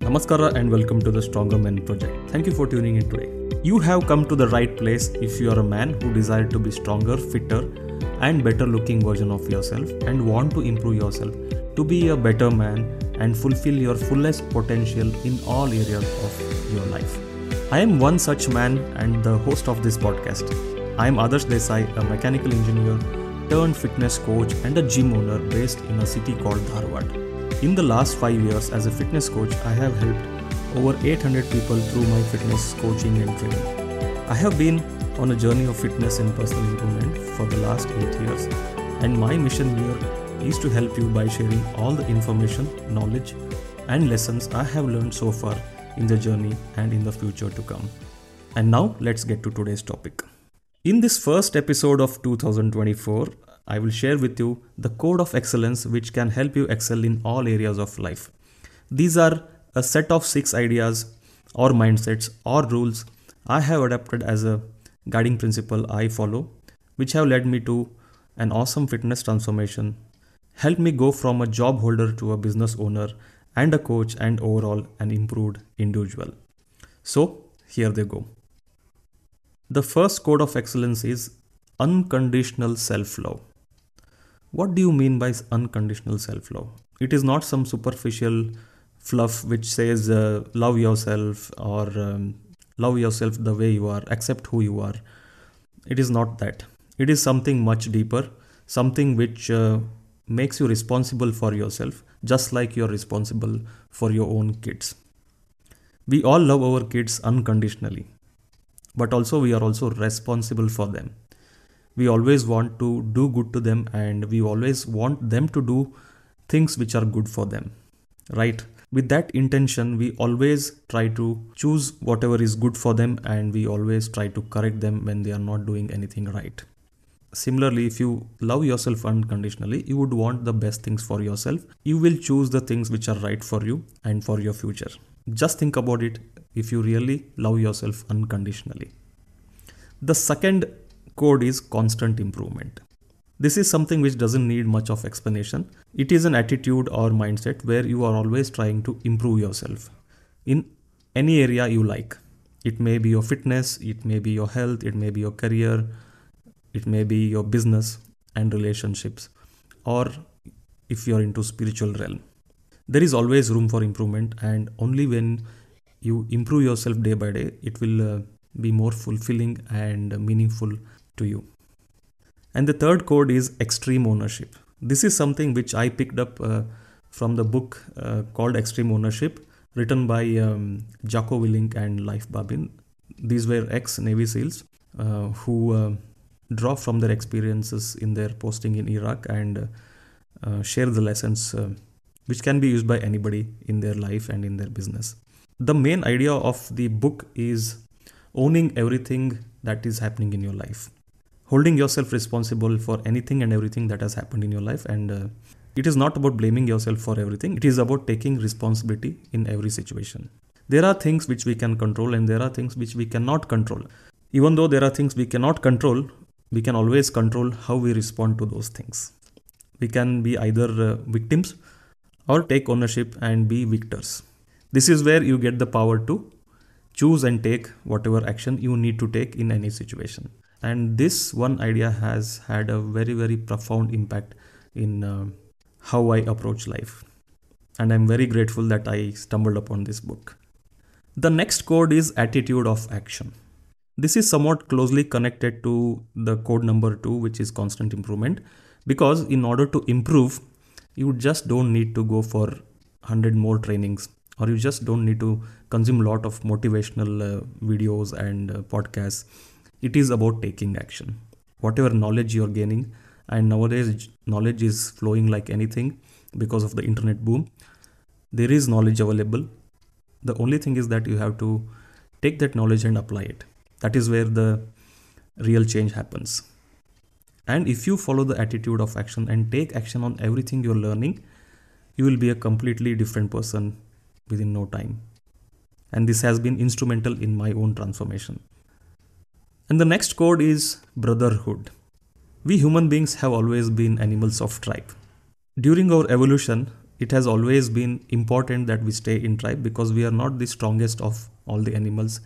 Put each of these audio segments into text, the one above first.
Namaskara and welcome to the Stronger Men Project. Thank you for tuning in today. You have come to the right place if you are a man who desire to be stronger, fitter, and better looking version of yourself and want to improve yourself to be a better man and fulfill your fullest potential in all areas of your life. I am one such man and the host of this podcast. I am Adarsh Desai, a mechanical engineer turned fitness coach and a gym owner based in a city called Dharwad. In the last 5 years as a fitness coach, I have helped over 800 people through my fitness coaching and training. I have been on a journey of fitness and personal improvement for the last 8 years, and my mission here is to help you by sharing all the information, knowledge, and lessons I have learned so far in the journey and in the future to come. And now let's get to today's topic. In this first episode of 2024, I will share with you the code of excellence which can help you excel in all areas of life. These are a set of six ideas or mindsets or rules I have adapted as a guiding principle I follow, which have led me to an awesome fitness transformation, helped me go from a job holder to a business owner and a coach and overall an improved individual. So, here they go. The first code of excellence is unconditional self love. What do you mean by unconditional self love? It is not some superficial fluff which says uh, love yourself or um, love yourself the way you are, accept who you are. It is not that. It is something much deeper, something which uh, makes you responsible for yourself, just like you're responsible for your own kids. We all love our kids unconditionally, but also we are also responsible for them we always want to do good to them and we always want them to do things which are good for them right? With that intention we always try to choose whatever is good for them and we always try to correct them when they are not doing anything right. Similarly if you love yourself unconditionally you would want the best things for yourself. You will choose the things which are right for you and for your future. Just think about it if you really love yourself unconditionally. The second code is constant improvement. This is something which doesn't need much of explanation. It is an attitude or mindset where you are always trying to improve yourself in any area you like. It may be your fitness, it may be your health, it may be your career, it may be your business and relationships, or if you're into spiritual realm. There is always room for improvement, and only when you improve yourself day by day, it will uh, be more fulfilling and meaningful to you. And the third code is extreme ownership. This is something which I picked up uh, from the book uh, called Extreme Ownership, written by um, Jocko Willink and Leif Babin. These were ex Navy SEALs uh, who uh, draw from their experiences in their posting in Iraq and uh, share the lessons uh, which can be used by anybody in their life and in their business. The main idea of the book is owning everything that is happening in your life holding yourself responsible for anything and everything that has happened in your life. And uh, it is not about blaming yourself for everything. It is about taking responsibility in every situation. There are things which we can control and there are things which we cannot control. Even though there are things we cannot control we can always control how we respond to those things. We can be either uh, victims or take ownership and be victors. This is where you get the power to choose and take whatever action you need to take in any situation and this one idea has had a very very profound impact in uh, how i approach life. And i'm very grateful that i stumbled upon this book. The next code is attitude of action. This is somewhat closely connected to the code number 2 which is constant improvement because in order to improve you just don't need to go for 100 more trainings or you just don't need to consume a lot of motivational uh, videos and uh, podcasts it is about taking action. Whatever knowledge you're gaining and nowadays knowledge is flowing like anything because of the internet boom. There is knowledge available. The only thing is that you have to take that knowledge and apply it. That is where the real change happens. And if you follow the attitude of action and take action on everything you're learning you will be a completely different person within no time. And this has been instrumental in my own transformation and the next code is brotherhood. We human beings have always been animals of tribe. During our evolution, it has always been important that we stay in tribe because we are not the strongest of all the animals.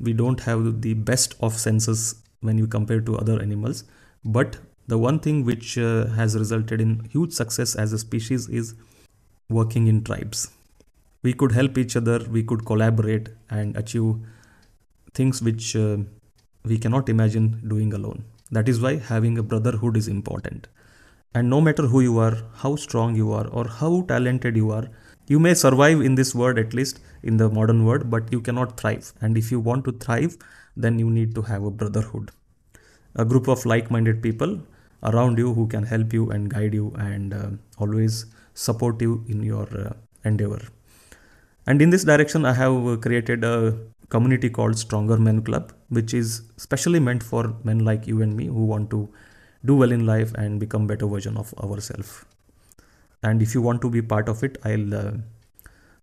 We don't have the best of senses when you compare to other animals. But the one thing which uh, has resulted in huge success as a species is working in tribes. We could help each other, we could collaborate and achieve things which uh, we cannot imagine doing alone. That is why having a brotherhood is important. And no matter who you are, how strong you are, or how talented you are, you may survive in this world at least in the modern world, but you cannot thrive. And if you want to thrive, then you need to have a brotherhood. A group of like minded people around you who can help you and guide you and uh, always support you in your uh, endeavor. And in this direction, I have created a community called Stronger Men Club, which is specially meant for men like you and me who want to do well in life and become better version of ourselves and if you want to be part of it i'll uh,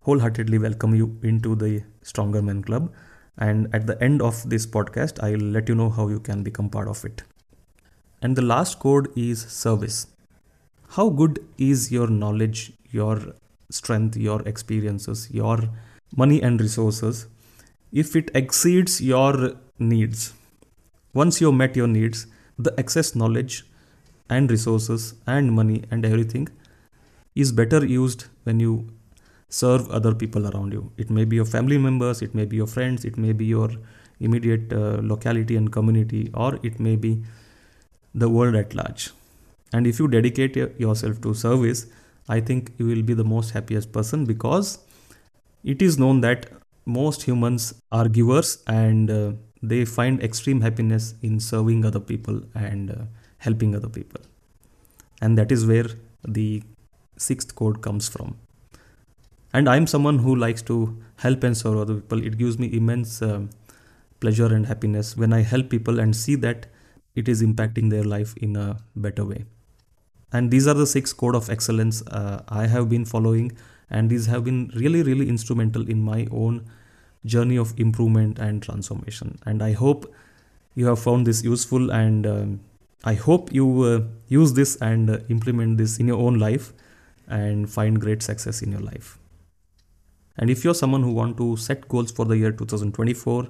wholeheartedly welcome you into the stronger men club. And at the end of this podcast i'll let you know how you can become part of it. And the last code is service. How good is your knowledge your strength your experiences your money and resources if it exceeds your needs once you've met your needs the excess knowledge and resources and money and everything is better used when you serve other people around you. It may be your family members, it may be your friends, it may be your immediate uh, locality and community, or it may be the world at large. And if you dedicate yourself to service, I think you will be the most happiest person because it is known that most humans are givers and uh, they find extreme happiness in serving other people and uh, helping other people. And that is where the sixth code comes from. And i'm someone who likes to help and serve other people. It gives me immense uh, pleasure and happiness. When i help people and see that it is impacting their life in a better way. And these are the six code of excellence uh, i have been following and these have been really really instrumental in my own journey of improvement and transformation. And I hope you have found this useful and um, I hope you uh, use this and uh, implement this in your own life and find great success in your life. And if you're someone who want to set goals for the year 2024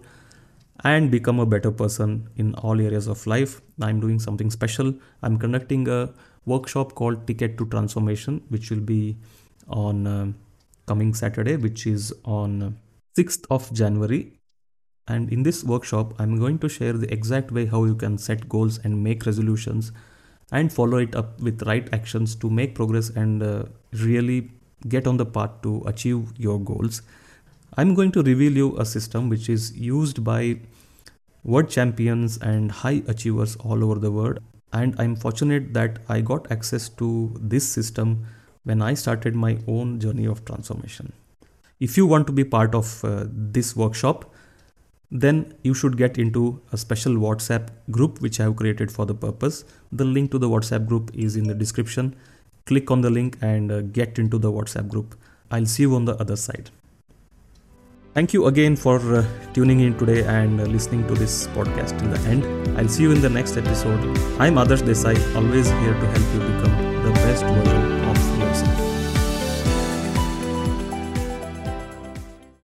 and become a better person in all areas of life, I'm doing something special. I'm conducting a workshop called Ticket to Transformation, which will be on uh, coming Saturday, which is on 6th of January. And in this workshop, I'm going to share the exact way how you can set goals and make resolutions and follow it up with right actions to make progress and uh, really get on the path to achieve your goals. I'm going to reveal you a system which is used by world champions and high achievers all over the world. And I'm fortunate that I got access to this system when I started my own journey of transformation. If you want to be part of uh, this workshop, then you should get into a special WhatsApp group which I have created for the purpose. The link to the WhatsApp group is in the description. Click on the link and uh, get into the WhatsApp group. I'll see you on the other side. Thank you again for uh, tuning in today and uh, listening to this podcast till the end. I'll see you in the next episode. I'm Adarsh Desai, always here to help you become the best version of yourself.